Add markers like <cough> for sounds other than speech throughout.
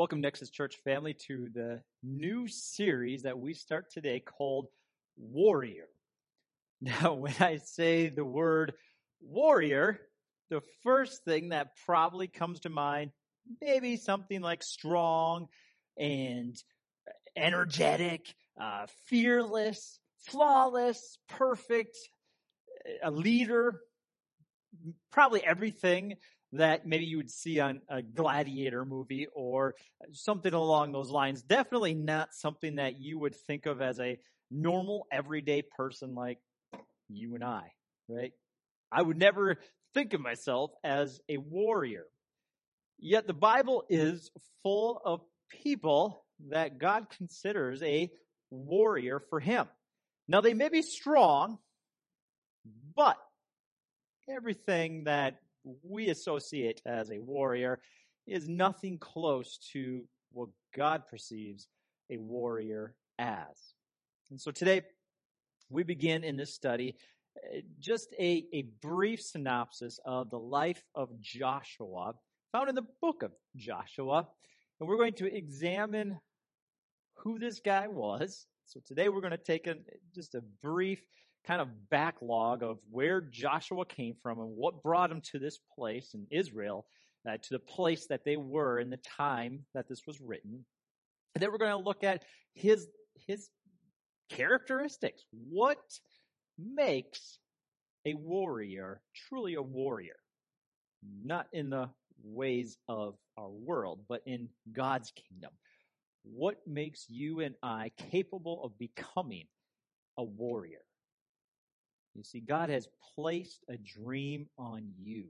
Welcome, Nexus Church family, to the new series that we start today called Warrior. <laughs> Now, when I say the word warrior, the first thing that probably comes to mind, maybe something like strong and energetic, uh, fearless, flawless, perfect, a leader, probably everything that maybe you would see on a gladiator movie or something along those lines. Definitely not something that you would think of as a normal everyday person like you and I, right? I would never think of myself as a warrior. Yet the Bible is full of people that God considers a warrior for him. Now they may be strong, but everything that we associate as a warrior is nothing close to what God perceives a warrior as. And so today we begin in this study uh, just a, a brief synopsis of the life of Joshua found in the book of Joshua. And we're going to examine who this guy was. So today we're going to take a, just a brief kind of backlog of where Joshua came from and what brought him to this place in Israel, uh, to the place that they were in the time that this was written. And then we're going to look at his, his characteristics. What makes a warrior truly a warrior? Not in the ways of our world, but in God's kingdom. What makes you and I capable of becoming a warrior? You see, God has placed a dream on you,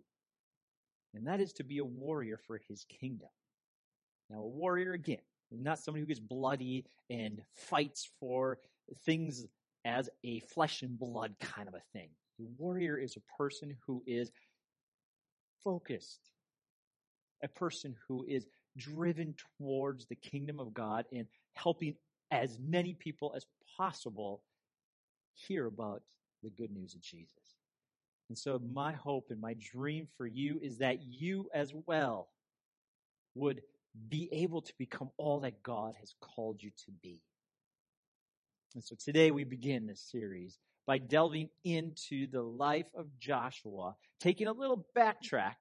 and that is to be a warrior for his kingdom. Now, a warrior, again, not somebody who gets bloody and fights for things as a flesh and blood kind of a thing. A warrior is a person who is focused, a person who is driven towards the kingdom of God and helping as many people as possible hear about the good news of Jesus. And so my hope and my dream for you is that you as well would be able to become all that God has called you to be. And so today we begin this series by delving into the life of Joshua, taking a little backtrack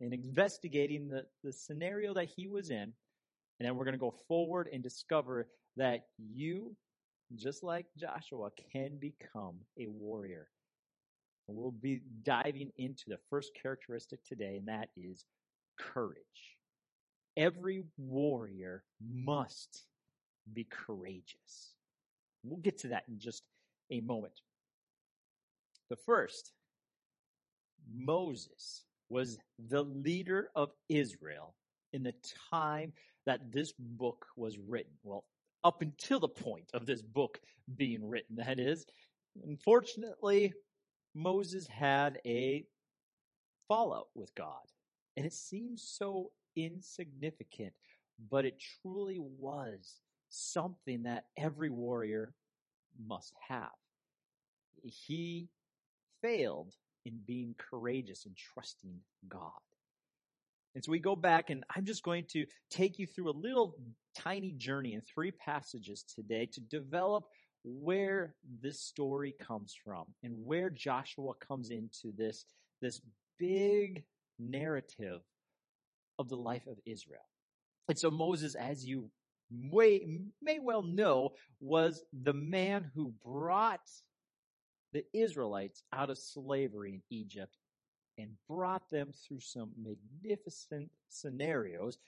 and investigating the, the scenario that he was in. And then we're going to go forward and discover that you just like Joshua, can become a warrior. We'll be diving into the first characteristic today, and that is courage. Every warrior must be courageous. We'll get to that in just a moment. The first, Moses was the leader of Israel in the time that this book was written. Well, up until the point of this book being written. That is, unfortunately, Moses had a fallout with God. And it seems so insignificant, but it truly was something that every warrior must have. He failed in being courageous and trusting God. And so we go back and I'm just going to take you through a little tiny journey in three passages today to develop where this story comes from and where Joshua comes into this, this big narrative of the life of Israel. And so Moses, as you may, may well know, was the man who brought the Israelites out of slavery in Egypt and brought them through some magnificent scenarios,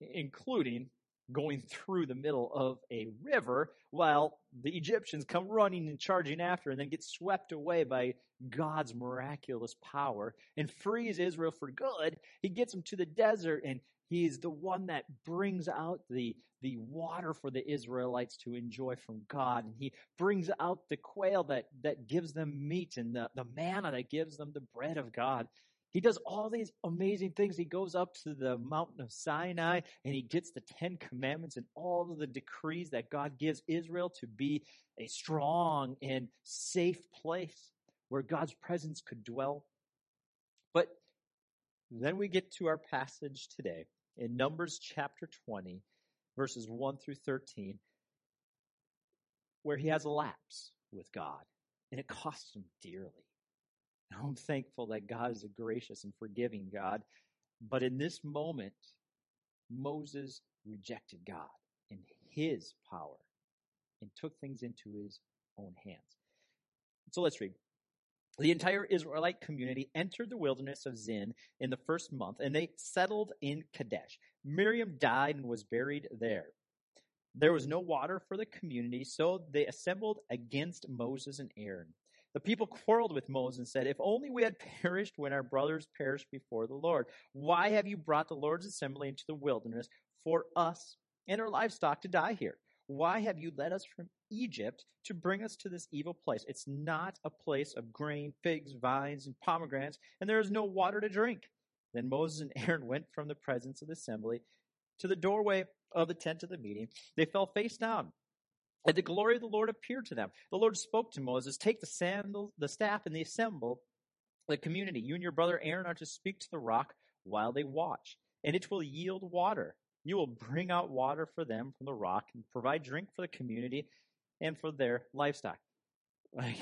including going through the middle of a river while the Egyptians come running and charging after and then get swept away by God's miraculous power and frees Israel for good. He gets them to the desert and he's the one that brings out the, the water for the Israelites to enjoy from God. And he brings out the quail that, that gives them meat and the, the manna that gives them the bread of God. He does all these amazing things. He goes up to the mountain of Sinai and he gets the Ten Commandments and all of the decrees that God gives Israel to be a strong and safe place where God's presence could dwell. But then we get to our passage today in Numbers chapter 20, verses 1 through 13, where he has a lapse with God, and it costs him dearly. I'm thankful that God is a gracious and forgiving God, but in this moment, Moses rejected God and his power and took things into his own hands. So let's read. The entire Israelite community entered the wilderness of Zin in the first month, and they settled in Kadesh. Miriam died and was buried there. There was no water for the community, so they assembled against Moses and Aaron. The people quarreled with Moses and said, If only we had <laughs> perished when our brothers perished before the Lord. Why have you brought the Lord's assembly into the wilderness for us and our livestock to die here? Why have you led us from Egypt to bring us to this evil place? It's not a place of grain, figs, vines, and pomegranates, and there is no water to drink. Then Moses and Aaron went from the presence of the assembly to the doorway of the tent of the meeting. They fell face down. And the glory of the Lord appeared to them. The Lord spoke to Moses, Take the sandal, the staff, and the assemble the community. You and your brother Aaron are to speak to the rock while they watch, and it will yield water. You will bring out water for them from the rock and provide drink for the community and for their livestock. Like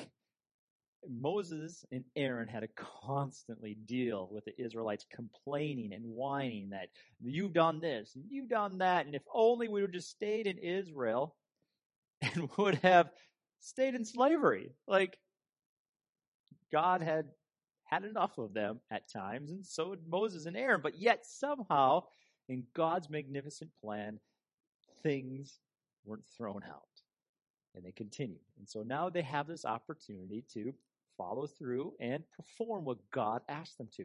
Moses and Aaron had to constantly deal with the Israelites complaining and whining that you've done this and you've done that, and if only we would just stayed in Israel <laughs> and would have stayed in slavery. Like God had had enough of them at times, and so had Moses and Aaron, but yet somehow in God's magnificent plan, things weren't thrown out. And they continued. And so now they have this opportunity to follow through and perform what God asked them to.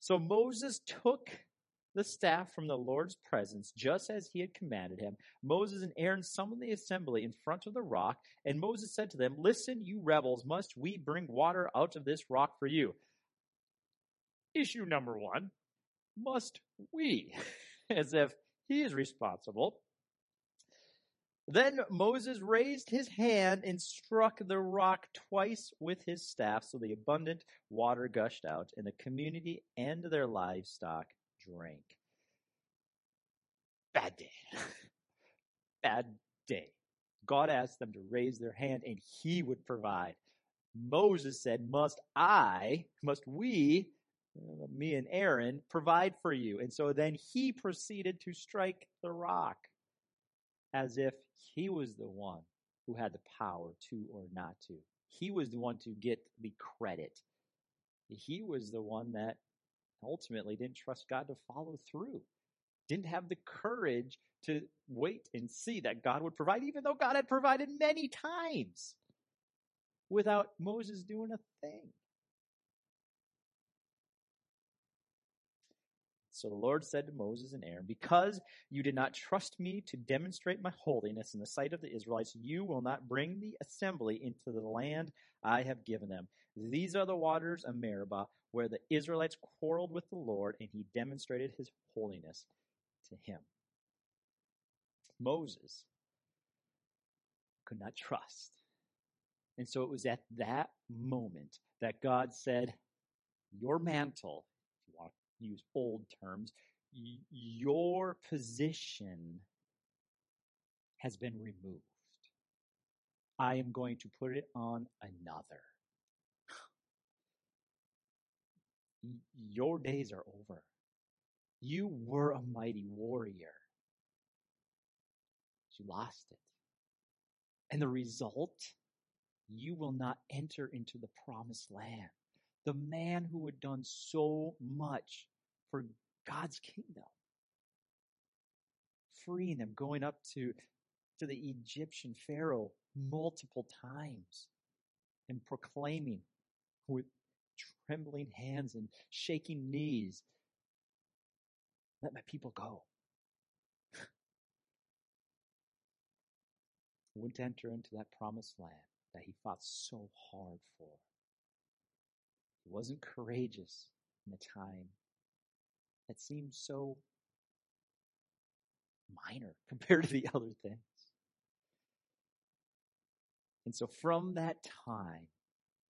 So Moses took the staff from the Lord's presence, just as he had commanded him. Moses and Aaron summoned the assembly in front of the rock, and Moses said to them, Listen, you rebels, must we bring water out of this rock for you? Issue number one must we? <laughs> As if he is responsible. Then Moses raised his hand and struck the rock twice with his staff, so the abundant water gushed out, and the community and their livestock drank. Bad day. <laughs> Bad day. God asked them to raise their hand, and he would provide. Moses said, Must I, must we Uh, me and Aaron provide for you. And so then he proceeded to strike the rock as if he was the one who had the power to or not to. He was the one to get the credit. He was the one that ultimately didn't trust God to follow through, didn't have the courage to wait and see that God would provide, even though God had provided many times without Moses doing a thing. So the Lord said to Moses and Aaron, Because you did not trust me to demonstrate my holiness in the sight of the Israelites, you will not bring the assembly into the land I have given them. These are the waters of Meribah, where the Israelites quarreled with the Lord, and he demonstrated his holiness to him. Moses could not trust. And so it was at that moment that God said, Your mantle use old terms, your position has been removed. I am going to put it on another. Your days are over. You were a mighty warrior. You lost it. And the result, you will not enter into the promised land. The man who had done so much for God's kingdom. Freeing them, going up to, to the Egyptian Pharaoh multiple times and proclaiming with trembling hands and shaking knees, let my people go. <laughs> Wouldn't enter into that promised land that he fought so hard for. He wasn't courageous in the time that seems so minor <laughs> compared to the other things. And so from that time,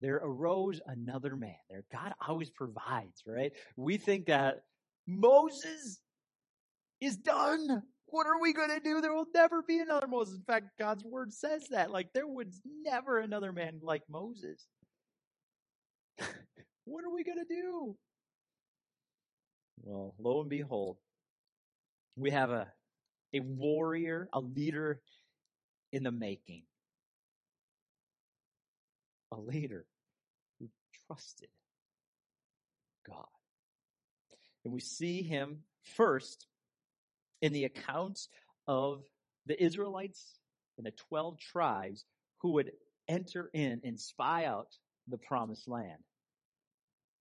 there arose another man. There, God always provides, right? We think that Moses, is done. What are we going to do? There will never be another Moses. In fact, God's word says that. Like, there was never another man like Moses. <laughs> what are we going to do? Well, lo and behold, we have a, a warrior, a leader in the making. A leader who trusted God. And we see him first in the accounts of the Israelites and the 12 tribes who would enter in and spy out the promised land.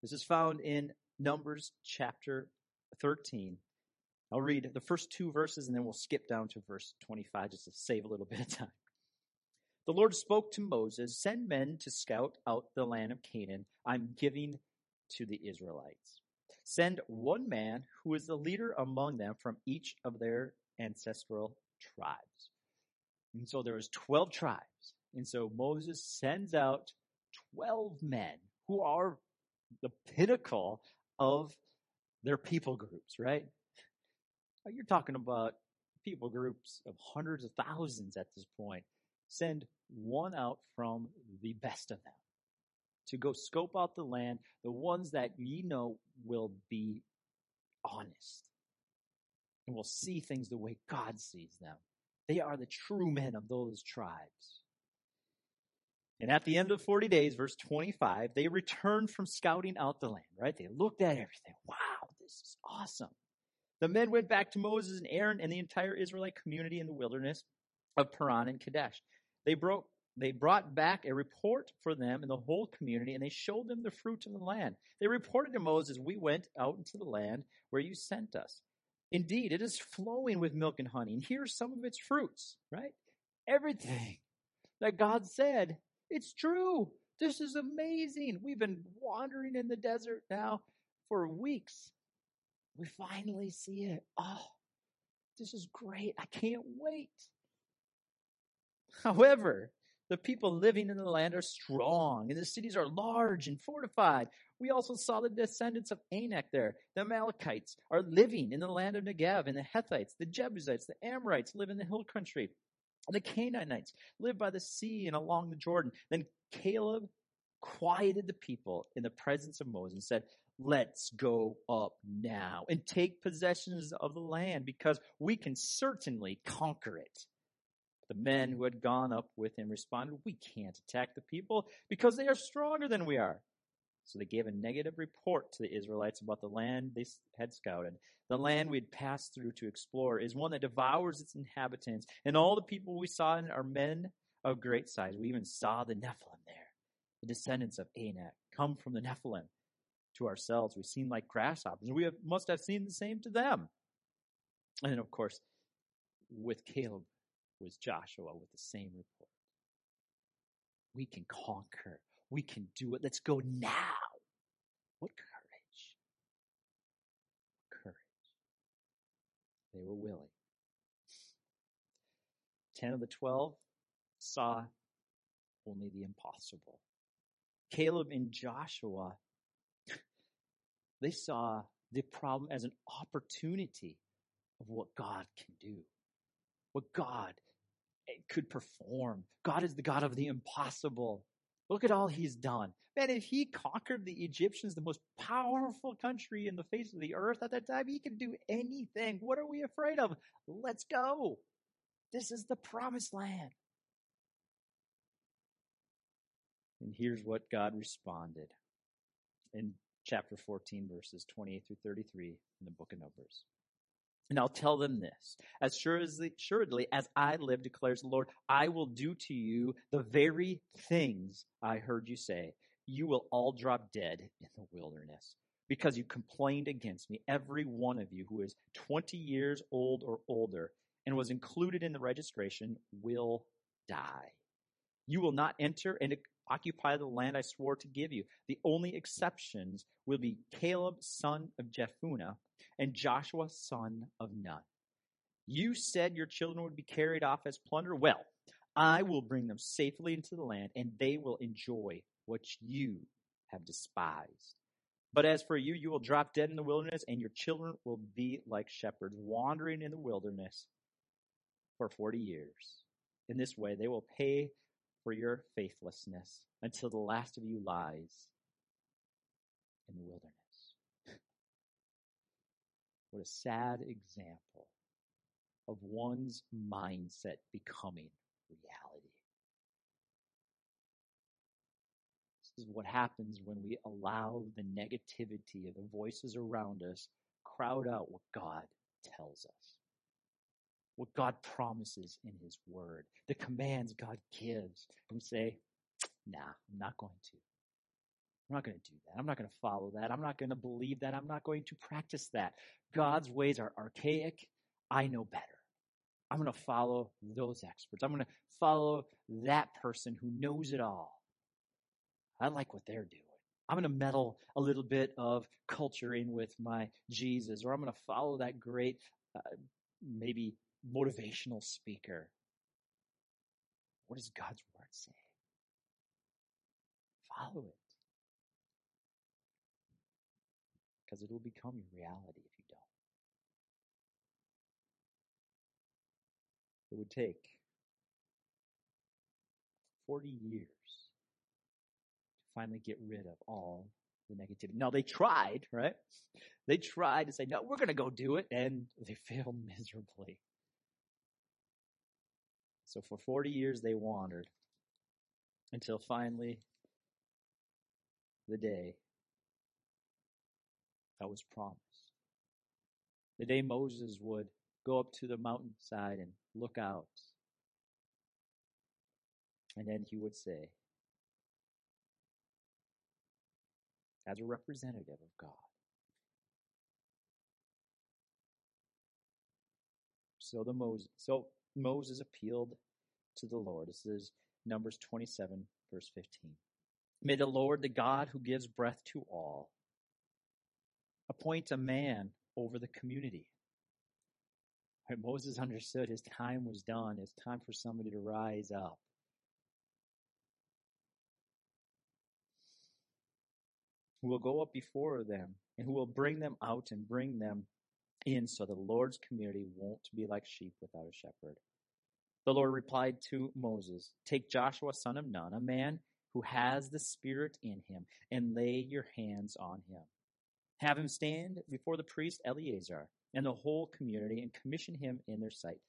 This is found in Numbers chapter 13. I'll read the first two verses and then we'll skip down to verse 25 just to save a little <laughs> bit of time. The Lord spoke to Moses, Send men to scout out the land of Canaan I'm giving to the Israelites. Send one man who is the leader among them from each of their ancestral tribes. And so there was 12 tribes. And so Moses sends out 12 men who are the pinnacle of their people groups, right? You're talking about people groups of hundreds of thousands at this point. Send one out from the best of them to go scope out the land, the ones that ye know will be honest and will see things the way God sees them. They are the true men of those tribes. And at the end of 40 days, verse 25, they returned from scouting out the land, right? They looked at everything. Wow, this is awesome. The men went back to Moses and Aaron and the entire Israelite community in the wilderness of Paran and Kadesh. They broke they brought back a report for them and the whole community, and they showed them the fruit of the land. They reported to Moses, We went out into the land where you sent us. Indeed, it is flowing with milk and honey, and here are some of its fruits, right? Everything that God said, it's true. This is amazing. We've been wandering in the desert now for weeks. We finally see it. Oh, this is great. I can't wait. <laughs> However, the people living in the land are strong, and the cities are large and fortified. We also saw the descendants of Anak there. The Amalekites are living in the land of Negev, and the Hethites, the Jebusites, the Amorites live in the hill country. The Canaanites lived by the sea and along the Jordan. Then Caleb quieted the people in the presence of Moses and said, Let's go up now and take possessions of the land because we can certainly conquer it. The men who had gone up with him responded, We can't attack the people because they are stronger than we are. So they gave a negative report to the Israelites about the land they had scouted. The land we had passed through to explore is one that devours its inhabitants, and all the people we saw in are men of great size. We even saw the Nephilim there, the descendants of Anak, come from the Nephilim. To ourselves, we seem like grasshoppers. We have, must have seen the same to them. And of course, with Caleb, was Joshua with the same report. We can conquer. We can do it. Let's go now. What courage. Courage. They were willing. Ten of the twelve saw only the impossible. Caleb and Joshua, they saw the problem as an opportunity of what God can do. What God eh, could perform. God is the God of the impossible. Look at all he's done. Man, if he conquered the Egyptians, the most powerful country in the face of the earth at that time, he can do anything. What are we afraid of? Let's go. This is the promised land. And here's what God responded in chapter 14, verses 28 through 33 in the book of Numbers. And I'll tell them this as assuredly as I live, declares the Lord, I will do to you the very things I heard you say. You will all drop dead in the wilderness because you complained against me. Every one of you who is 20 years old or older and was included in the registration will die. You will not enter and occupy the land I swore to give you. The only exceptions will be Caleb, son of Jephunneh, and Joshua, son of Nun. You said your children would be carried off as plunder. Well, I will bring them safely into the land, and they will enjoy what you have despised. But as for you, you will drop dead in the wilderness, and your children will be like shepherds, wandering in the wilderness for 40 years. In this way, they will pay for your faithlessness until the last of you lies in the wilderness. <laughs> What a sad example of one's mindset becoming reality. This is what happens when we allow the negativity of the voices around us crowd out what God tells us, what God promises in His Word, the commands God gives. And we say, nah, I'm not going to. I'm not going to do that. I'm not going to follow that. I'm not going to believe that. I'm not going to practice that. God's ways are archaic. I know better. I'm going to follow those experts. I'm going to follow that person who knows it all. I like what they're doing. I'm going to meddle a little bit of culture in with my Jesus, or I'm going to follow that great, uh, maybe motivational speaker. What does God's word say? Follow it. Because it will become your reality if you don't. It would take 40 years to finally get rid of all the negativity. Now they tried, right? They tried to say, no, we're going to go do it, and they <laughs> failed miserably. So for 40 years they wandered until finally the day that was promised. The day Moses would go up to the mountainside and look out. And then he would say, as a representative of God. So the Moses, so Moses appealed to the Lord. This is Numbers 27, verse 15. May the Lord, the God who gives breath to all, appoint a man over the community. Right, Moses understood his time was done. It's time for somebody to rise up. who will go up before them and who will bring them out and bring them in so the Lord's community won't be like sheep without a shepherd. The Lord replied to Moses, Take Joshua son of Nun, a man who has the Spirit in him, and lay your hands on him. Have him stand before the priest Eleazar and the whole community and commission him in their sight.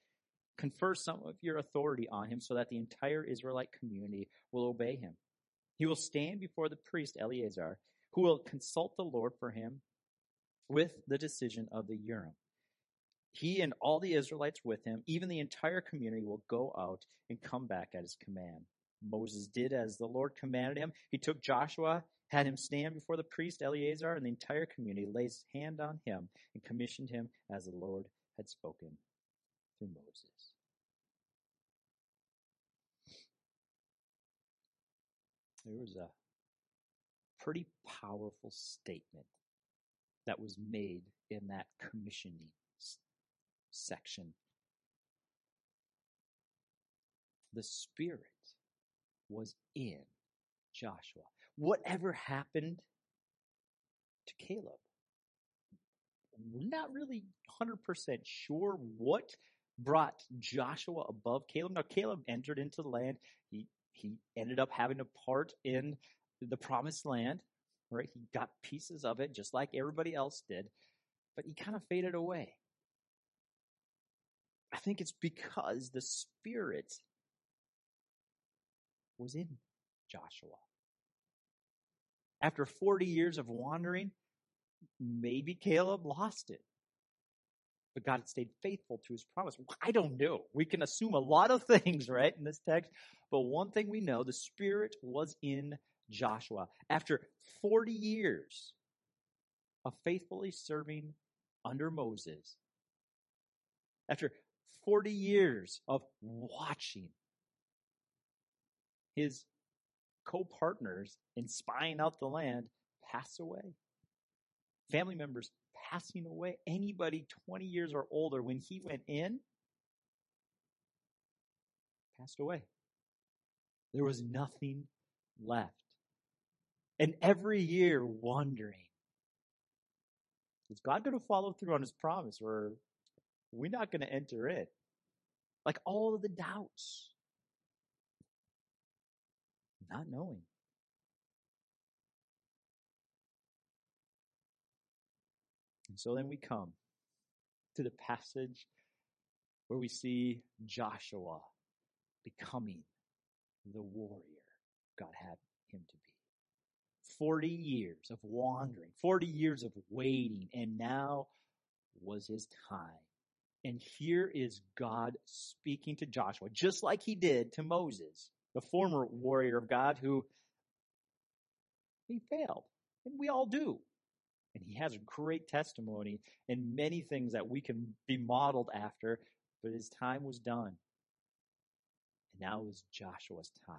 Confer some of your authority on him so that the entire Israelite community will obey him. He will stand before the priest Eleazar who will consult the Lord for him with the decision of the Urim. He and all the Israelites with him, even the entire community, will go out and come back at his command. Moses did as the Lord commanded him. He took Joshua, had him stand before the priest Eleazar, and the entire community laid his hand on him and commissioned him as the Lord had spoken through Moses. There was a pretty powerful statement that was made in that commissioning section. The Spirit was in Joshua. Whatever happened to Caleb? We're not really 100% sure what brought Joshua above Caleb. Now, Caleb entered into the land. He, he ended up having a part in the promised land, right? He got pieces of it just like everybody else did, but he kind of faded away. I think it's because the Spirit was in Joshua. After 40 years of wandering, maybe Caleb lost it. But God stayed faithful to his promise. I don't know. We can assume a lot of <laughs> things, right, in this text. But one thing we know the Spirit was in Joshua. After 40 years of faithfully serving under Moses, after 40 years of watching his co partners in spying out the land pass away, family members passing away, anybody 20 years or older when he went in passed away. There was nothing left. And every year wondering, Is God going to follow through on his promise or we're not going to enter it? Like all of the doubts. Not knowing. And so then we come to the passage where we see Joshua becoming the warrior God had. 40 years of wandering, 40 years of waiting, and now was his time. And here is God speaking to Joshua, just like he did to Moses, the former warrior of God who he failed. And we all do. And he has a great testimony and many things that we can be modeled after, but his time was done. And now was Joshua's time.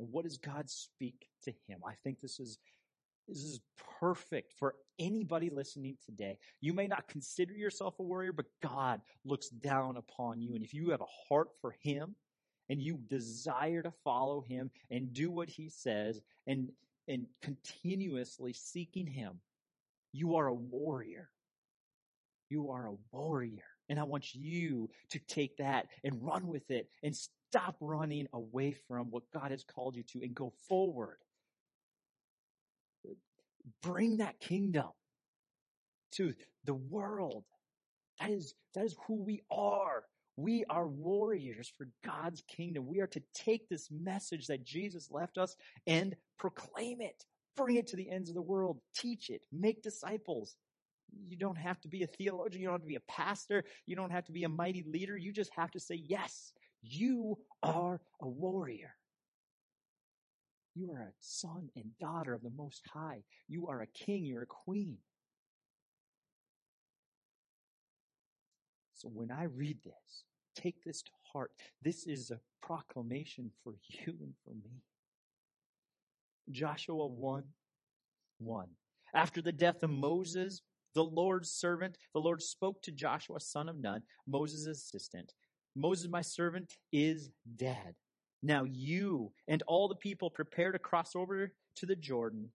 And what does God speak to him? I think this is this is perfect for anybody listening today. You may not consider yourself a warrior, but God looks down upon you. And if you have a heart for him and you desire to follow him and do what he says and and continuously seeking him, you are a warrior. You are a warrior. And I want you to take that and run with it and stop running away from what God has called you to and go forward. Bring that kingdom to the world. That is, that is who we are. We are warriors for God's kingdom. We are to take this message that Jesus left us and proclaim it. Bring it to the ends of the world. Teach it. Make disciples. You don't have to be a theologian. You don't have to be a pastor. You don't have to be a mighty leader. You just have to say, yes, you are a warrior. You are a son and daughter of the Most High. You are a king. You're a queen. So when I read this, take this to heart. This is a proclamation for you and for me. Joshua 1 1. After the death of Moses, the Lord's servant, the Lord spoke to Joshua, son of Nun, Moses' assistant. Moses, my servant, is dead. Now you and all the people prepare to cross over to the Jordan,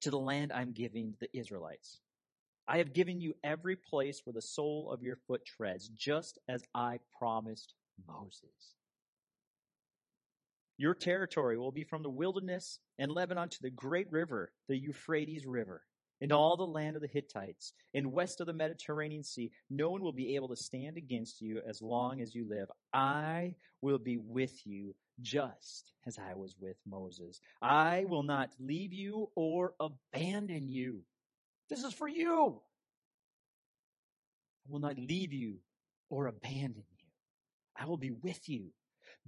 to the land I'm giving the Israelites. I have given you every place where the sole of your foot treads, just as I promised Moses. Your territory will be from the wilderness and Lebanon to the great river, the Euphrates River, and all the land of the Hittites, and west of the Mediterranean Sea. No one will be able to stand against you as long as you live. I will be with you just as I was with Moses. I will not leave you or abandon you. This is for you. I will not leave you or abandon you. I will be with you.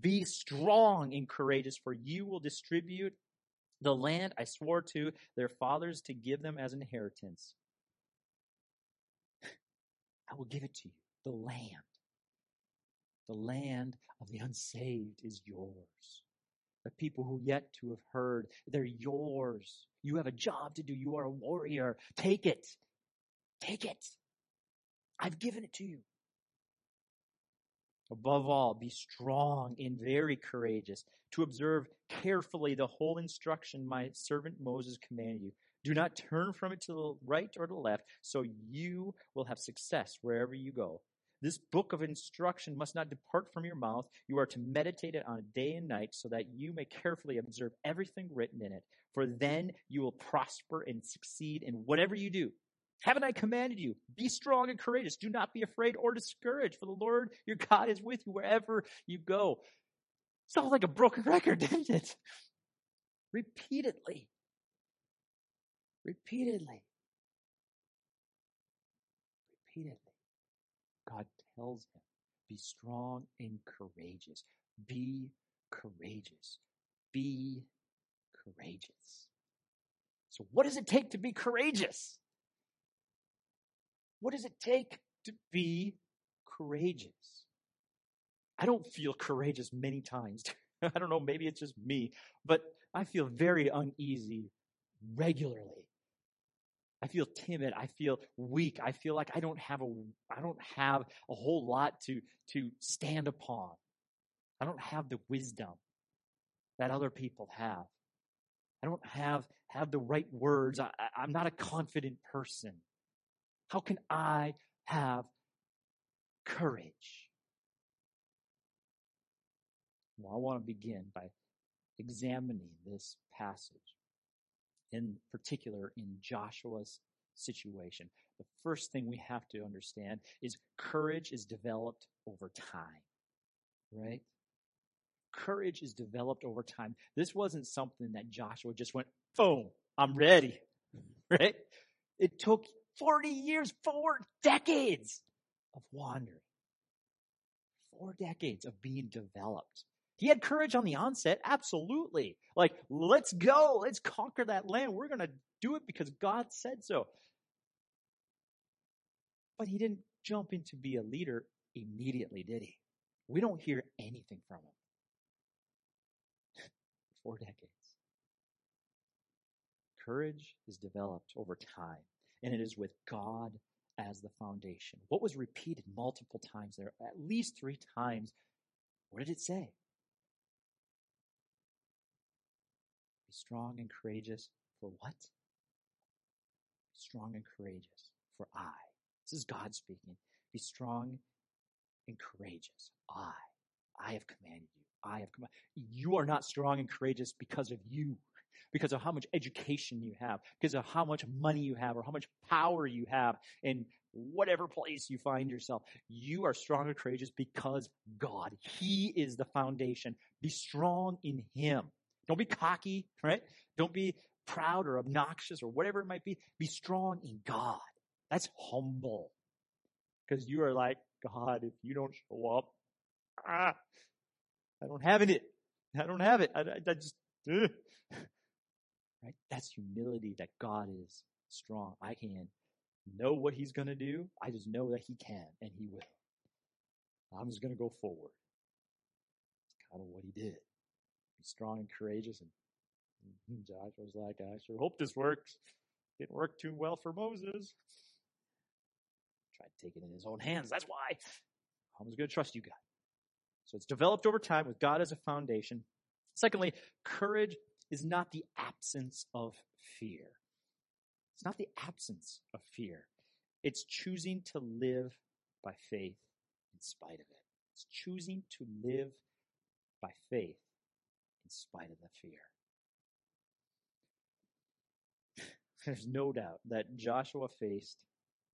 Be strong and courageous, for you will distribute the land I swore to their fathers to give them as inheritance. I will give it to you. The land. The land of the unsaved is yours. The people who yet to have heard, they're yours. You have a job to do. You are a warrior. Take it. Take it. I've given it to you. Above all, be strong and very courageous to observe carefully the whole instruction my servant Moses commanded you. Do not turn from it to the right or to the left, so you will have success wherever you go. This book of instruction must not depart from your mouth. You are to meditate it on day and night so that you may carefully observe everything written in it. For then you will prosper and succeed in whatever you do. Haven't I commanded you? Be strong and courageous. Do not be afraid or discouraged, for the Lord your God is with you wherever you go. Sounds like a broken record, <laughs> didn't it? Repeatedly. Repeatedly. Repeatedly. God tells him, be strong and courageous. Be courageous. Be courageous. So what does it take to be courageous? What does it take to be courageous? I don't feel courageous many times. <laughs> I don't know, maybe it's just me, but I feel very uneasy regularly. I feel timid. I feel weak. I feel like I don't have a, I don't have a whole lot to, to stand upon. I don't have the wisdom that other people have. I don't have, have the right words. I, I'm not a confident person. How can I have courage? Well, I want to begin by examining this passage, in particular in Joshua's situation. The first thing we have to understand is courage is developed over time, right? Courage is developed over time. This wasn't something that Joshua just went, boom, I'm ready, <laughs> right? It took 40 years, four decades of wandering, four decades of being developed. He had courage on the onset, absolutely. Like, let's go, let's conquer that land. We're going to do it because God said so. But he didn't jump in to be a leader immediately, did he? We don't hear anything from him. <laughs> Four decades. Courage is developed over time, and it is with God as the foundation. What was repeated multiple times there, at least three times? What did it say? Be strong and courageous for what? Strong and courageous for I. This is God speaking. Be strong and courageous. I. I have commanded you. I have commanded. You are not strong and courageous because of you, because of how much education you have, because of how much money you have, or how much power you have in whatever place you find yourself. You are strong and courageous because God. He is the foundation. Be strong in Him. Don't be cocky, right? Don't be proud or obnoxious or whatever it might be. Be strong in God. That's humble. Because you are like, God, if you don't show up, ah, I don't have it. I don't have it. I, I, I just, ugh. Right? That's humility that God is strong. I can know what he's going to do. I just know that he can and he will. I'm just going to go forward. It's kind of what he did. Be strong and courageous. And <laughs> Josh was like, I sure hope this works. Didn't work too well for Moses. Tried to take it in his own hands. That's why. I'm just going to trust you, God. So it's developed over time with God as a foundation. Secondly, courage is not the absence of fear. It's not the absence of fear. It's choosing to live by faith in spite of it. It's choosing to live by faith in spite of the fear. <laughs> There's no doubt that Joshua faced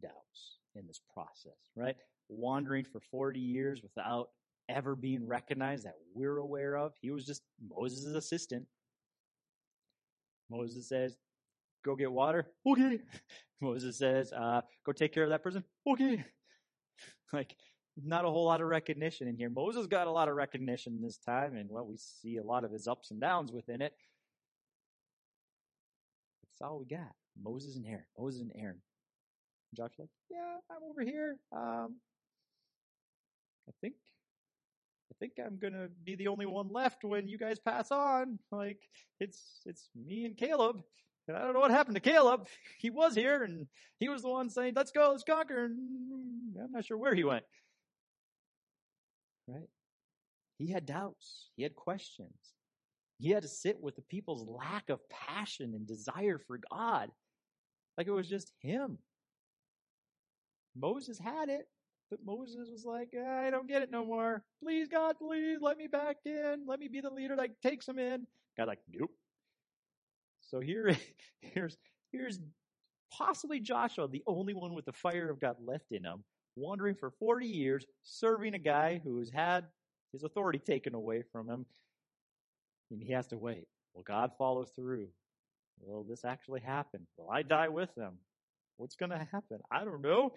doubts in this process, right? Wandering for 40 years without ever being recognized that we're aware of. He was just Moses' assistant. Moses says, go get water. Okay. <laughs> Moses says, uh, go take care of that person. Okay. <laughs> Like, not a whole lot of recognition in here. Moses got a lot of recognition this time, and well, we see a lot of his ups and downs within it. That's all we got. Moses and Aaron. Moses and Aaron. Joshua like, yeah, I'm over here. Um, I think, I think I'm gonna be the only one left when you guys pass on. Like, it's, it's me and Caleb. And I don't know what happened to Caleb. <laughs> He was here and he was the one saying, let's go, let's conquer. And I'm not sure where he went. Right? He had doubts. He had questions. He had to sit with the people's lack of passion and desire for God. Like it was just him. Moses had it, but Moses was like, I don't get it no more. Please, God, please let me back in. Let me be the leader that takes him in. God, like, nope. So here, <laughs> here's, here's possibly Joshua, the only one with the fire of God left in him, wandering for 40 years, serving a guy who's had his authority taken away from him, and he has to wait. Well, God follows through. Will this actually happen? Will I die with them? What's going to happen? I don't know.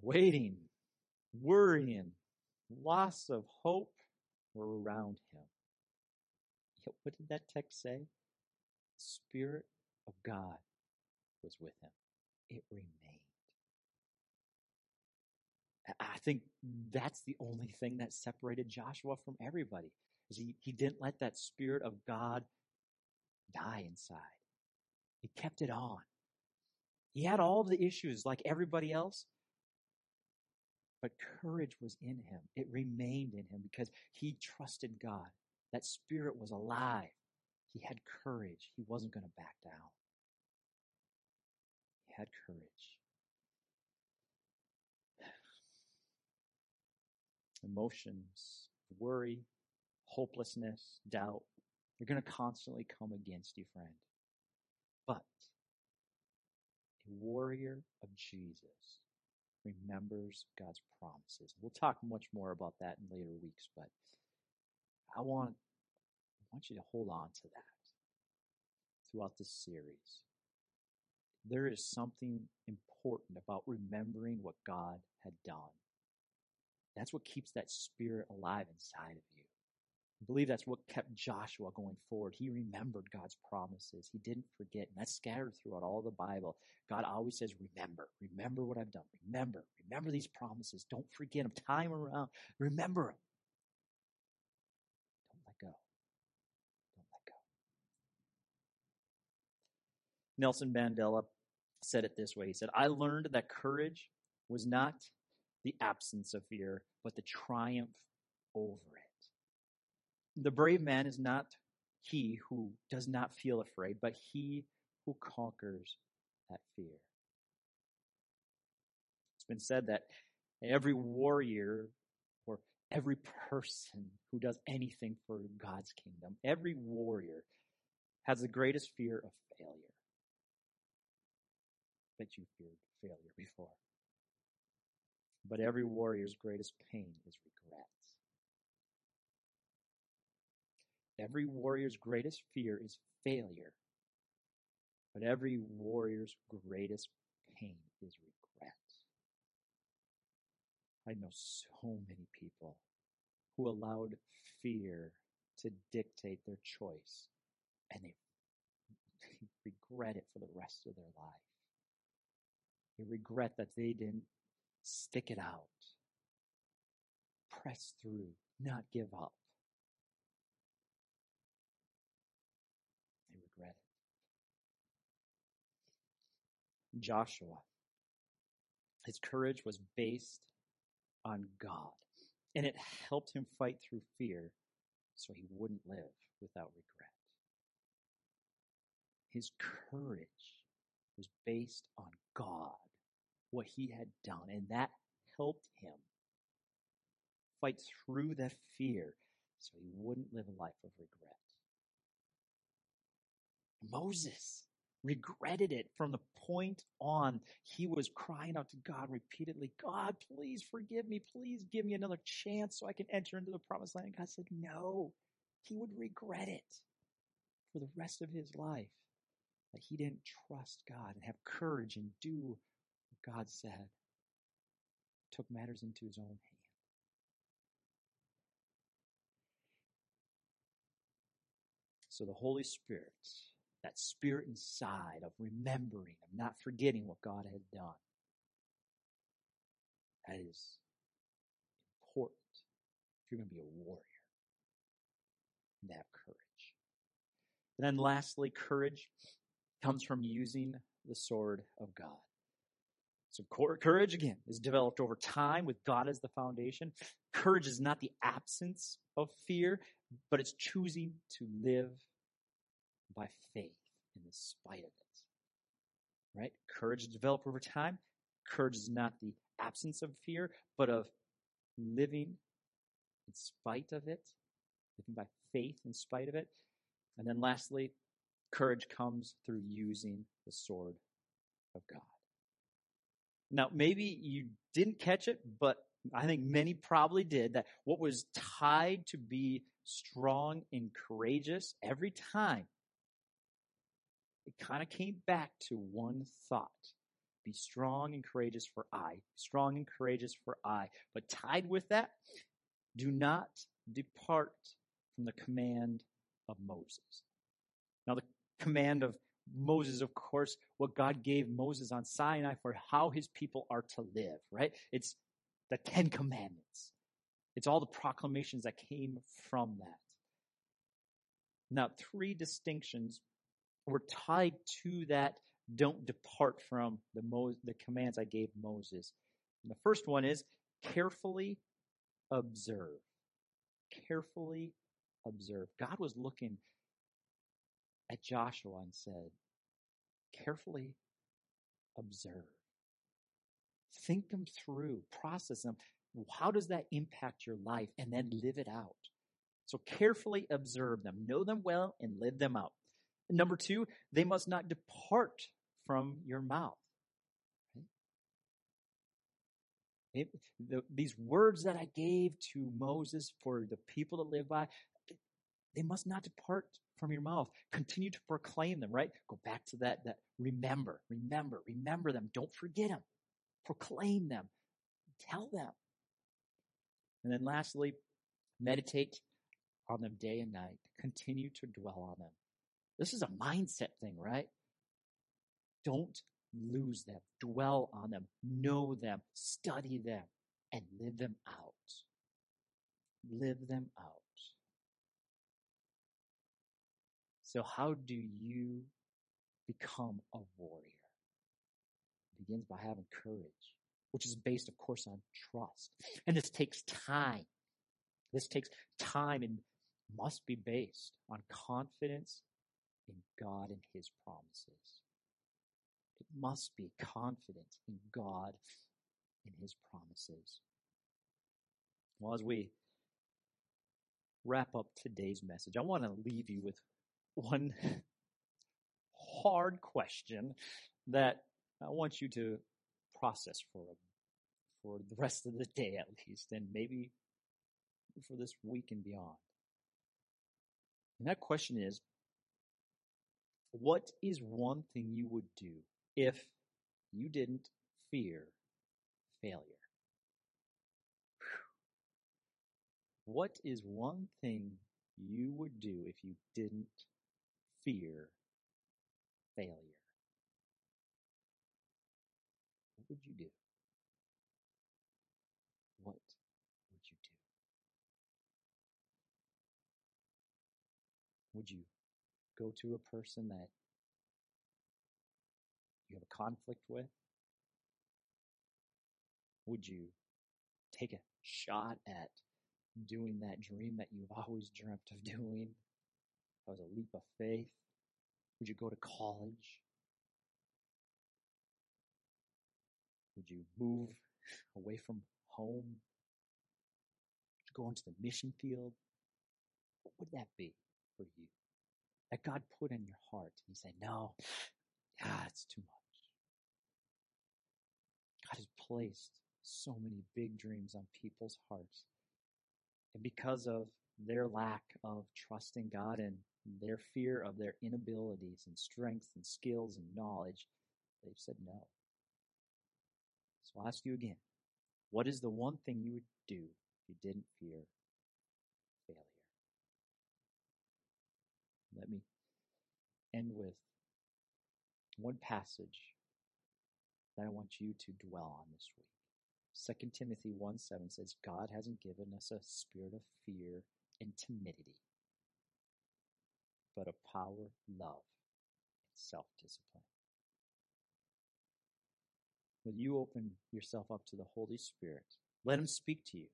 Waiting, worrying, loss of hope were around him. Yet what did that text say? The Spirit of God was with him. It remained. I think that's the only thing that separated Joshua from everybody. Is he, he didn't let that Spirit of God die inside. He kept it on. He had all the issues like everybody else, but courage was in him. It remained in him because he trusted God. That spirit was alive. He had courage. He wasn't going to back down. He had courage. Emotions, worry, hopelessness, doubt, they're going to constantly come against you, friend. But a warrior of Jesus remembers God's promises. We'll talk much more about that in later weeks, but I want, I want you to hold on to that throughout this series. There is something important about remembering what God had done. That's what keeps that spirit alive inside of you. I believe that's what kept Joshua going forward. He remembered God's promises. He didn't forget. And that's scattered throughout all the Bible. God always says, remember, remember what I've done. Remember, remember these promises. Don't forget them. Time around. Remember them. Don't let go. Don't let go. Nelson Mandela said it this way. He said, I learned that courage was not the absence of fear, but the triumph over it. The brave man is not he who does not feel afraid, but he who conquers that fear. It's been said that every warrior or every person who does anything for God's kingdom, every warrior has the greatest fear of failure. Bet you feared failure before. But every warrior's greatest pain is regret. Every warrior's greatest fear is failure, but every warrior's greatest pain is regret. I know so many people who allowed fear to dictate their choice, and they, they <laughs> regret it for the rest of their life. They regret that they didn't stick it out, press through, not give up. Joshua. His courage was based on God, and it helped him fight through fear so he wouldn't live without regret. His courage was based on God, what he had done, and that helped him fight through that fear so he wouldn't live a life of regret. Moses regretted it from the point on. He was crying out to God repeatedly, God, please forgive me. Please give me another chance so I can enter into the promised land. And God said, no. He would regret it for the rest of his life that he didn't trust God and have courage and do what God said. Took matters into his own hand. So the Holy Spirit that spirit inside of remembering, of not forgetting what God had done. That is important if you're going to be a warrior and have courage. And then lastly, courage comes from using the sword of God. So courage again is developed over time with God as the foundation. Courage is not the absence of fear, but it's choosing to live by faith in the spite of it. Right? Courage is developed over time. Courage is not the absence of fear, but of living in spite of it, living by faith in spite of it. And then lastly, courage comes through using the sword of God. Now, maybe you didn't catch it, but I think many probably did that what was tied to be strong and courageous every time it kind of came back to one thought. Be strong and courageous for I. Strong and courageous for I. But tied with that, do not depart from the command of Moses. Now, the command of Moses, of course, what God gave Moses on Sinai for how his people are to live, right? It's the Ten Commandments. It's all the proclamations that came from that. Now, three distinctions we're tied to that don't depart from the, Mo- the commands I gave Moses. And the first one is carefully observe. Carefully observe. God was looking at Joshua and said, carefully observe. Think them through, process them. How does that impact your life? And then live it out. So carefully observe them, know them well, and live them out. Number two, they must not depart from your mouth. It, the, these words that I gave to Moses for the people to live by, they must not depart from your mouth. Continue to proclaim them, right? Go back to that, that remember, remember, remember them. Don't forget them. Proclaim them. Tell them. And then lastly, meditate on them day and night. Continue to dwell on them. This is a mindset thing, right? Don't lose them. Dwell on them. Know them. Study them and live them out. Live them out. So how do you become a warrior? It begins by having courage, which is based, of course, on trust. <laughs> And this takes time. This takes time and must be based on confidence in God and His promises. It must be confident in God and His promises. Well, as we wrap up today's message, I want to leave you with one <laughs> hard question that I want you to process for for the rest of the day at least, and maybe for this week and beyond. And that question is, what is one thing you would do if you didn't fear failure? What is one thing you would do if you didn't fear failure? What would you do? What would you do? Would you go to a person that you have a conflict with? Would you take a shot at doing that dream that you've <laughs> always dreamt of doing? That was a leap of faith. Would you go to college? Would you move away from home? Would you go into the mission field? What would that be for you? That God put in your heart and you say, no, ah, it's too much. God has placed so many big dreams on people's hearts. And because of their lack of trusting God and their fear of their inabilities and strengths and skills and knowledge, they've said no. So I'll ask you again what is the one thing you would do if you didn't fear failure? Let me end with one passage that I want you to dwell on this week. 2 Timothy 1 7 says, God hasn't given us a spirit of fear and timidity, but of power, love, and self discipline. Will you open yourself up to the Holy Spirit? Let Him speak to you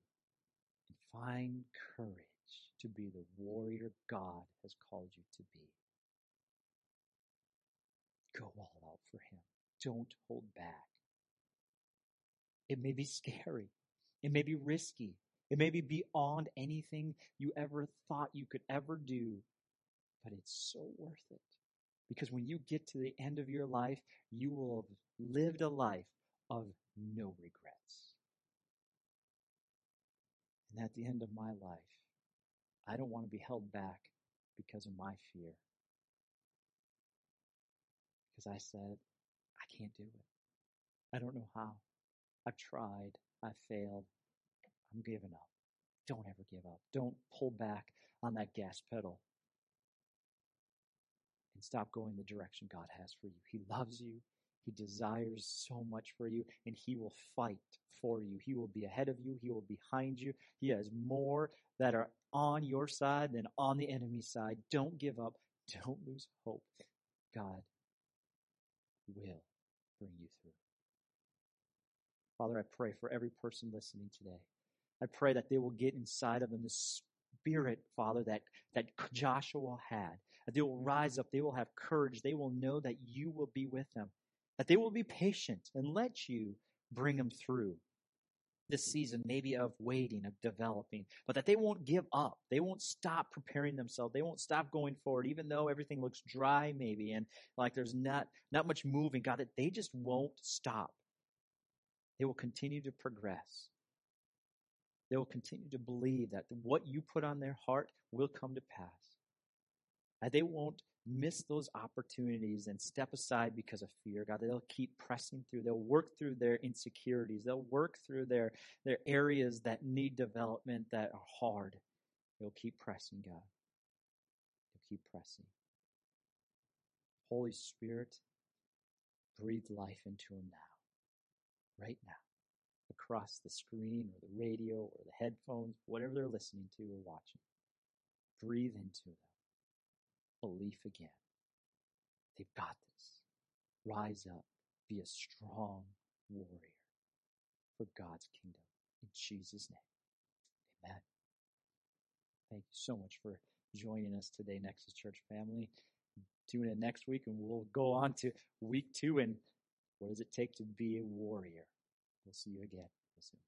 and find courage to be the warrior God has called you to be. Go all out for Him. Don't hold back. It may be scary. It may be risky. It may be beyond anything you ever thought you could ever do, but it's so worth it. Because when you get to the end of your life, you will have lived a life of no regrets. And at the end of my life, I don't want to be held back because of my fear. Because I said, I can't do it. I don't know how. I've tried. I've failed. I'm giving up. Don't ever give up. Don't pull back on that gas pedal and stop going the direction God has for you. He loves you. He desires so much for you, and He will fight for you. He will be ahead of you. He will be behind you. He has more that are on your side than on the enemy's side. Don't give up. Don't lose hope. God will bring you through. Father, I pray for every person listening today. I pray that they will get inside of them the spirit, Father, that, that Joshua had. That they will rise up, they will have courage, they will know that you will be with them, that they will be patient and let you bring them through this season, maybe of waiting, of developing, but that they won't give up. They won't stop preparing themselves. They won't stop going forward, even though everything looks dry, maybe, and like there's not, not much moving. God, that they just won't stop. They will continue to progress. They will continue to believe that what you put on their heart will come to pass. That they won't miss those opportunities and step aside because of fear. God, they'll keep pressing through. They'll work through their insecurities. They'll work through their, their areas that need development that are hard. They'll keep pressing, God. They'll keep pressing. Holy Spirit, breathe life into them now, right now, across the screen or the radio or the headphones, whatever they're listening to or watching. Breathe into them belief again. They've got this. Rise up. Be a strong warrior for God's kingdom. In Jesus' name. Amen. Thank you so much for joining us today, Nexus Church family. Tune in next week and we'll go on to week two and what does it take to be a warrior? We'll see you again. soon.